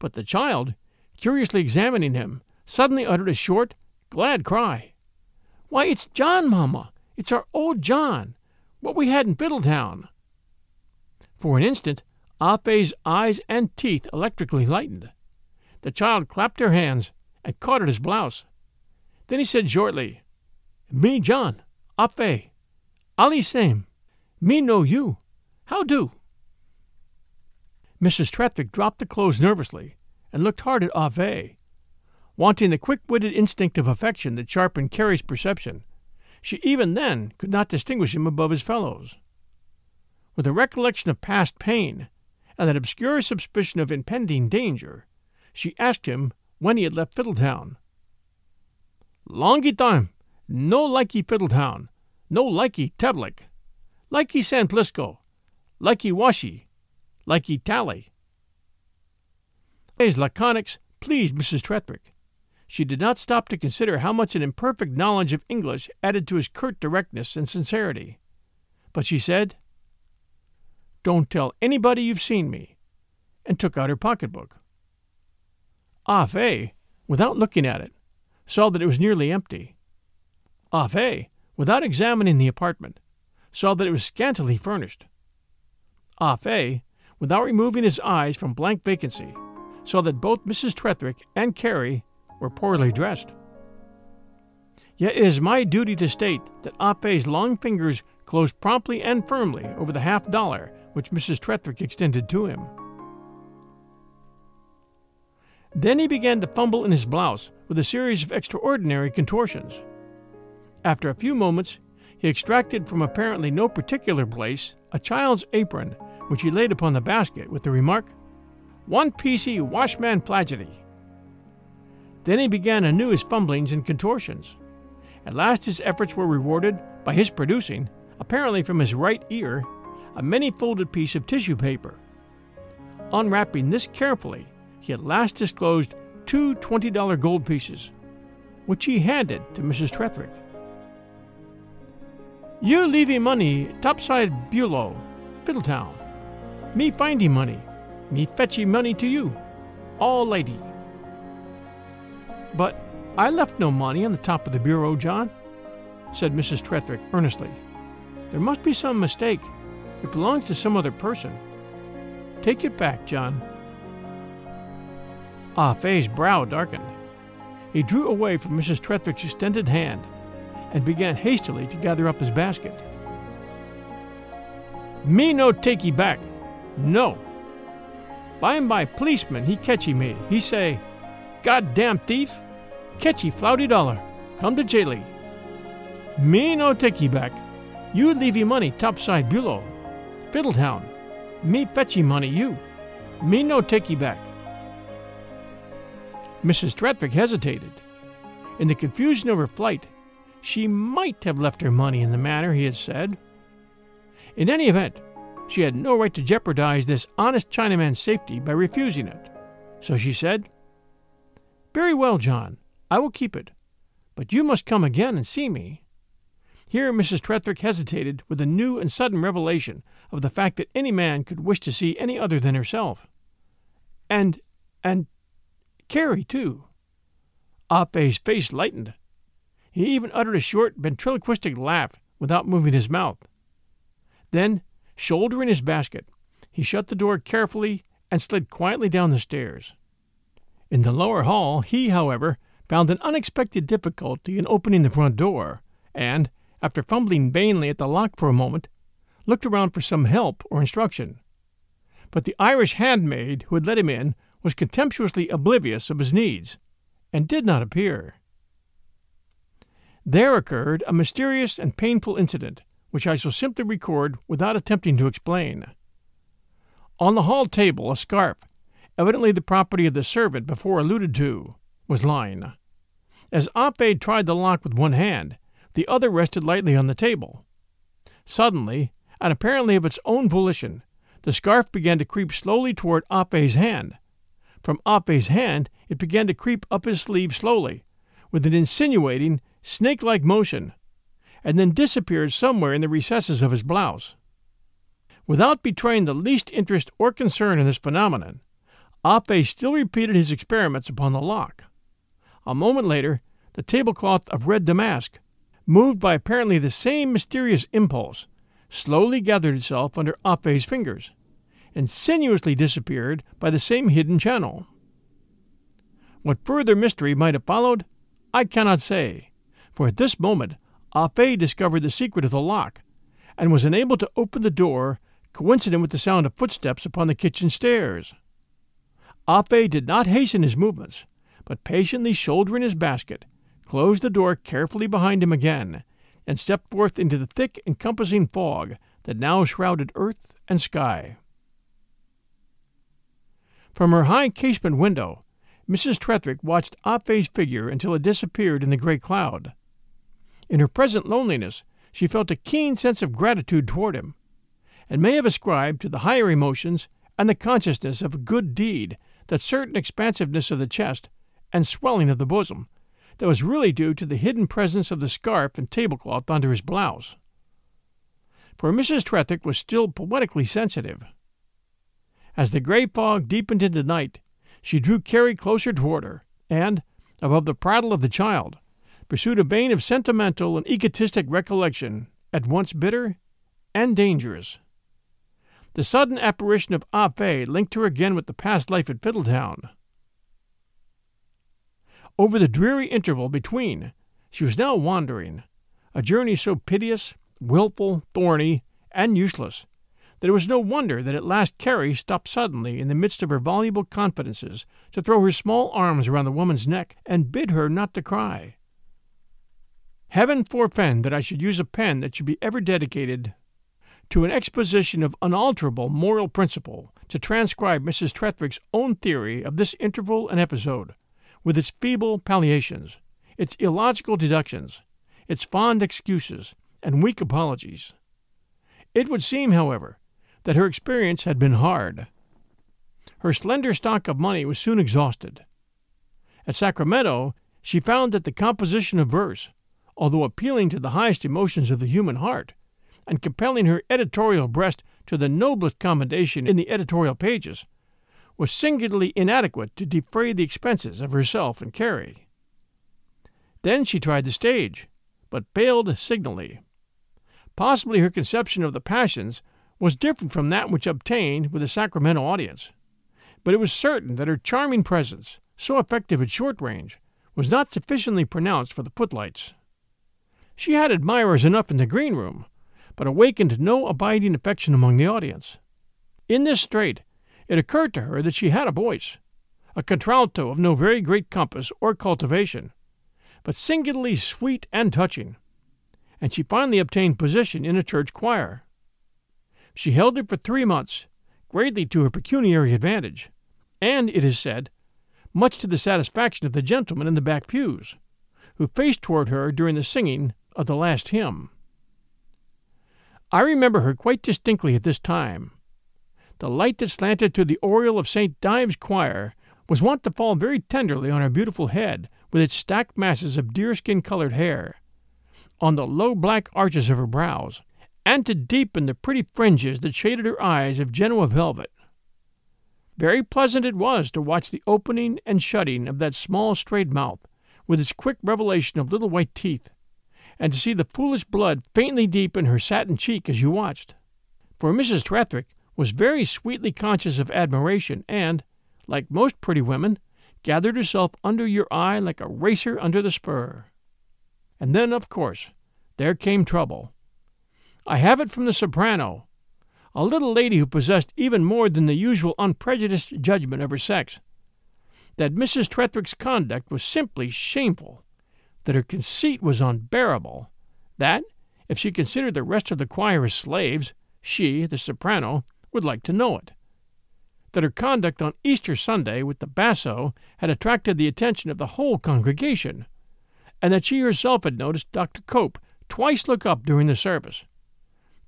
but the child, curiously examining him, suddenly uttered a short, glad cry. Why, it's John, mamma! It's our old John! What we had in Fiddletown! For an instant, Ape's eyes and teeth electrically lightened. The child clapped her hands and caught at his blouse. Then he said shortly, Me John, Fe. Ali same. Me know you. How do? Mrs. Tretherick dropped the clothes nervously and looked hard at ah Ave. Wanting the quick witted instinct of affection that sharpened Carrie's perception, she even then could not distinguish him above his fellows with a recollection of past pain and an obscure suspicion of impending danger, she asked him when he had left Fiddletown. Longy time. No likey Fiddletown. No likey Teblik. Likey San Plisco. Likey Washi. Likey Tally. His laconics pleased Mrs. Tretherick. She did not stop to consider how much an imperfect knowledge of English added to his curt directness and sincerity. But she said, don't tell anybody you've seen me, and took out her pocketbook. Ah Fe, without looking at it, saw that it was nearly empty. Ah Fe, without examining the apartment, saw that it was scantily furnished. Ah Fe, without removing his eyes from blank vacancy, saw that both Mrs. Tretherick and Carrie were poorly dressed. Yet it is my duty to state that Ah Fe's long fingers closed promptly and firmly over the half dollar which Mrs. Tretherick extended to him. Then he began to fumble in his blouse with a series of extraordinary contortions. After a few moments, he extracted from apparently no particular place a child's apron, which he laid upon the basket with the remark, One piecey washman flagety. Then he began anew his fumblings and contortions. At last his efforts were rewarded by his producing, apparently from his right ear, a many folded piece of tissue paper. Unwrapping this carefully, he at last disclosed two $20 gold pieces, which he handed to Mrs. Tretherick. You leaving money topside bureau, Fiddletown. Me finding money. Me fetching money to you. All lady. But I left no money on the top of the bureau, John, said Mrs. Tretherick earnestly. There must be some mistake. It belongs to some other person. Take it back, John. Ah Fe's brow darkened. He drew away from Mrs. Tretherick's extended hand and began hastily to gather up his basket. Me no takey back. No. By and by, policeman, he catchy me. He say, God damn thief, catchy flouty dollar, come to jaily. Me no takey back. You leavey money topside bulow. Fiddletown. Me fetchy money you. Me no takey back. Mrs. Tretherick hesitated. In the confusion of her flight, she might have left her money in the manner he had said. In any event, she had no right to jeopardize this honest Chinaman's safety by refusing it. So she said, Very well, John, I will keep it, but you must come again and see me. Here Mrs. Tretherick hesitated with a new and sudden revelation of the fact that any man could wish to see any other than herself. And, and Carrie, too. Ah Fe's face lightened. He even uttered a short ventriloquistic laugh without moving his mouth. Then, shouldering his basket, he shut the door carefully and slid quietly down the stairs. In the lower hall, he, however, found an unexpected difficulty in opening the front door, and, after fumbling vainly at the lock for a moment, looked around for some help or instruction. But the Irish handmaid who had let him in was contemptuously oblivious of his needs, and did not appear. There occurred a mysterious and painful incident, which I shall simply record without attempting to explain. On the hall table, a scarf, evidently the property of the servant before alluded to, was lying. As Fe tried the lock with one hand, the other rested lightly on the table. Suddenly, and apparently of its own volition, the scarf began to creep slowly toward Fe's hand, from Fe's hand it began to creep up his sleeve slowly, with an insinuating, snake like motion, and then disappeared somewhere in the recesses of his blouse. Without betraying the least interest or concern in this phenomenon, Fe still repeated his experiments upon the lock. A moment later, the tablecloth of red damask, moved by apparently the same mysterious impulse, slowly gathered itself under Fe's fingers and sinuously disappeared by the same hidden channel. What further mystery might have followed, I cannot say, for at this moment Ah Fe discovered the secret of the lock, and was enabled to open the door coincident with the sound of footsteps upon the kitchen stairs. Ah Fe did not hasten his movements, but patiently shouldering his basket, closed the door carefully behind him again, and stepped forth into the thick encompassing fog that now shrouded earth and sky. From her high casement window, Mrs. Tretherick watched Ah Fe's figure until it disappeared in the gray cloud. In her present loneliness, she felt a keen sense of gratitude toward him, and may have ascribed to the higher emotions and the consciousness of a good deed that certain expansiveness of the chest and swelling of the bosom that was really due to the hidden presence of the scarf and tablecloth under his blouse. For Mrs. Tretherick was still poetically sensitive. As the gray fog deepened into night, she drew Carrie closer toward her, and, above the prattle of the child, pursued a vein of sentimental and egotistic recollection at once bitter and dangerous. The sudden apparition of Ah Fe linked her again with the past life at Fiddletown. Over the dreary interval between, she was now wandering, a journey so piteous, wilful, thorny, and useless that it was no wonder that at last Carrie stopped suddenly in the midst of her voluble confidences to throw her small arms around the woman's neck and bid her not to cry. Heaven forfend that I should use a pen that should be ever dedicated to an exposition of unalterable moral principle to transcribe Mrs. Tretherick's own theory of this interval and episode, with its feeble palliations, its illogical deductions, its fond excuses, and weak apologies. It would seem, however, that her experience had been hard. Her slender stock of money was soon exhausted. At Sacramento, she found that the composition of verse, although appealing to the highest emotions of the human heart, and compelling her editorial breast to the noblest commendation in the editorial pages, was singularly inadequate to defray the expenses of herself and Carrie. Then she tried the stage, but failed signally. Possibly her conception of the passions was different from that which obtained with the Sacramento audience, but it was certain that her charming presence, so effective at short range, was not sufficiently pronounced for the footlights. She had admirers enough in the green room, but awakened no abiding affection among the audience. In this strait, it occurred to her that she had a voice, a contralto of no very great compass or cultivation, but singularly sweet and touching, and she finally obtained position in a church choir. She held it for three months, greatly to her pecuniary advantage, and, it is said, much to the satisfaction of the gentlemen in the back pews, who faced toward her during the singing of the last hymn. I remember her quite distinctly at this time. The light that slanted through the oriel of St. Dives' choir was wont to fall very tenderly on her beautiful head with its stacked masses of deerskin colored hair, on the low black arches of her brows, and to deepen the pretty fringes that shaded her eyes of Genoa velvet. Very pleasant it was to watch the opening and shutting of that small straight mouth, with its quick revelation of little white teeth, and to see the foolish blood faintly deepen her satin cheek as you watched. For Mrs. Tretherick was very sweetly conscious of admiration, and, like most pretty women, gathered herself under your eye like a racer under the spur. And then, of course, there came trouble. I have it from the soprano, a little lady who possessed even more than the usual unprejudiced judgment of her sex, that Mrs. Tretherick's conduct was simply shameful, that her conceit was unbearable, that, if she considered the rest of the choir as slaves, she, the soprano, would like to know it, that her conduct on Easter Sunday with the basso had attracted the attention of the whole congregation, and that she herself had noticed Dr. Cope twice look up during the service,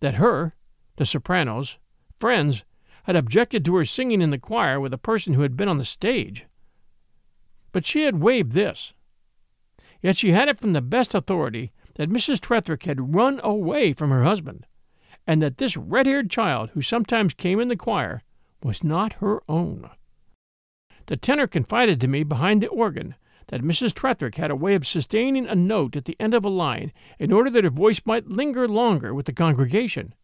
that her, the soprano's, friends had objected to her singing in the choir with a person who had been on the stage. But she had waived this. Yet she had it from the best authority that Mrs. Tretherick had run away from her husband, and that this red haired child who sometimes came in the choir was not her own. The tenor confided to me behind the organ that Mrs. Tretherick had a way of sustaining a note at the end of a line in order that her voice might linger longer with the congregation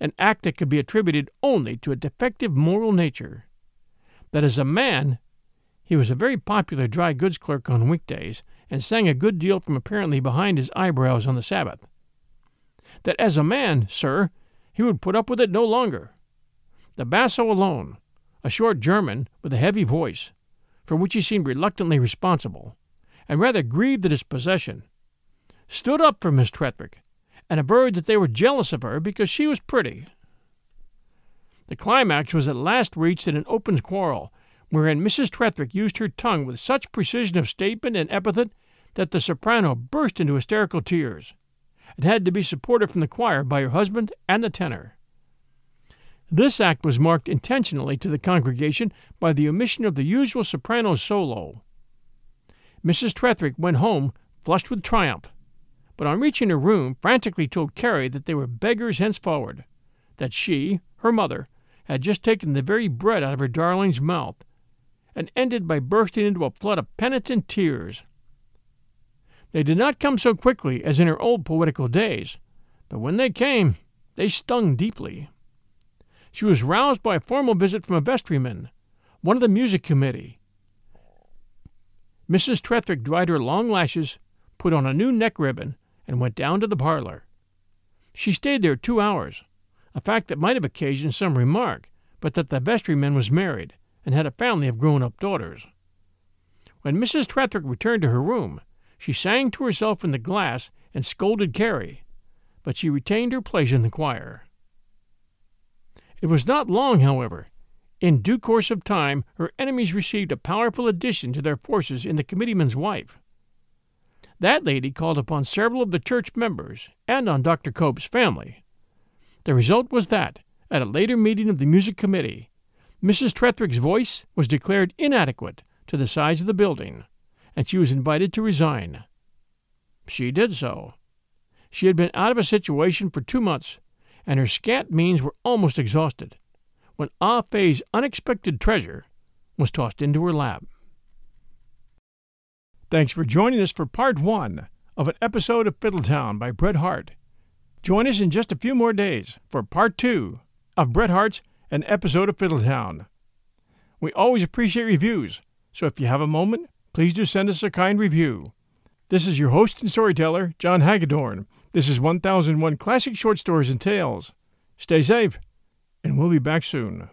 an act that could be attributed only to a defective moral nature. That as a man, he was a very popular dry goods clerk on weekdays and sang a good deal from apparently behind his eyebrows on the Sabbath. That as a man, sir, he would put up with it no longer. The basso alone, a short German with a heavy voice, for which he seemed reluctantly responsible, and rather grieved at his possession, stood up for Miss Tretherick and averred that they were jealous of her because she was pretty. The climax was at last reached in an open quarrel, wherein Mrs. Tretherick used her tongue with such precision of statement and epithet that the soprano burst into hysterical tears, and had to be supported from the choir by her husband and the tenor. This act was marked intentionally to the congregation by the omission of the usual soprano solo. Mrs. Tretherick went home flushed with triumph, but on reaching her room frantically told Carrie that they were beggars henceforward, that she, her mother, had just taken the very bread out of her darling's mouth, and ended by bursting into a flood of penitent tears. They did not come so quickly as in her old poetical days, but when they came, they stung deeply. She was roused by a formal visit from a vestryman, one of the music committee. Mrs. Tretherick dried her long lashes, put on a new neck ribbon, and went down to the parlor. She stayed there two hours, a fact that might have occasioned some remark, but that the vestryman was married and had a family of grown up daughters. When Mrs. Tretherick returned to her room, she sang to herself in the glass and scolded Carrie, but she retained her place in the choir. It was not long, however. In due course of time, her enemies received a powerful addition to their forces in the committeeman's wife. That lady called upon several of the church members and on Dr. Cope's family. The result was that, at a later meeting of the music committee, Mrs. Tretherick's voice was declared inadequate to the size of the building, and she was invited to resign. She did so. She had been out of a situation for two months, and her scant means were almost exhausted, when Ah Fe's unexpected treasure was tossed into her lap. Thanks for joining us for part one of an episode of Fiddletown by Bret Harte. Join us in just a few more days for part two of Bret Harte's An Episode of Fiddletown. We always appreciate reviews, so if you have a moment, please do send us a kind review. This is your host and storyteller, John Hagedorn. This is 1001 Classic Short Stories and Tales. Stay safe, and we'll be back soon.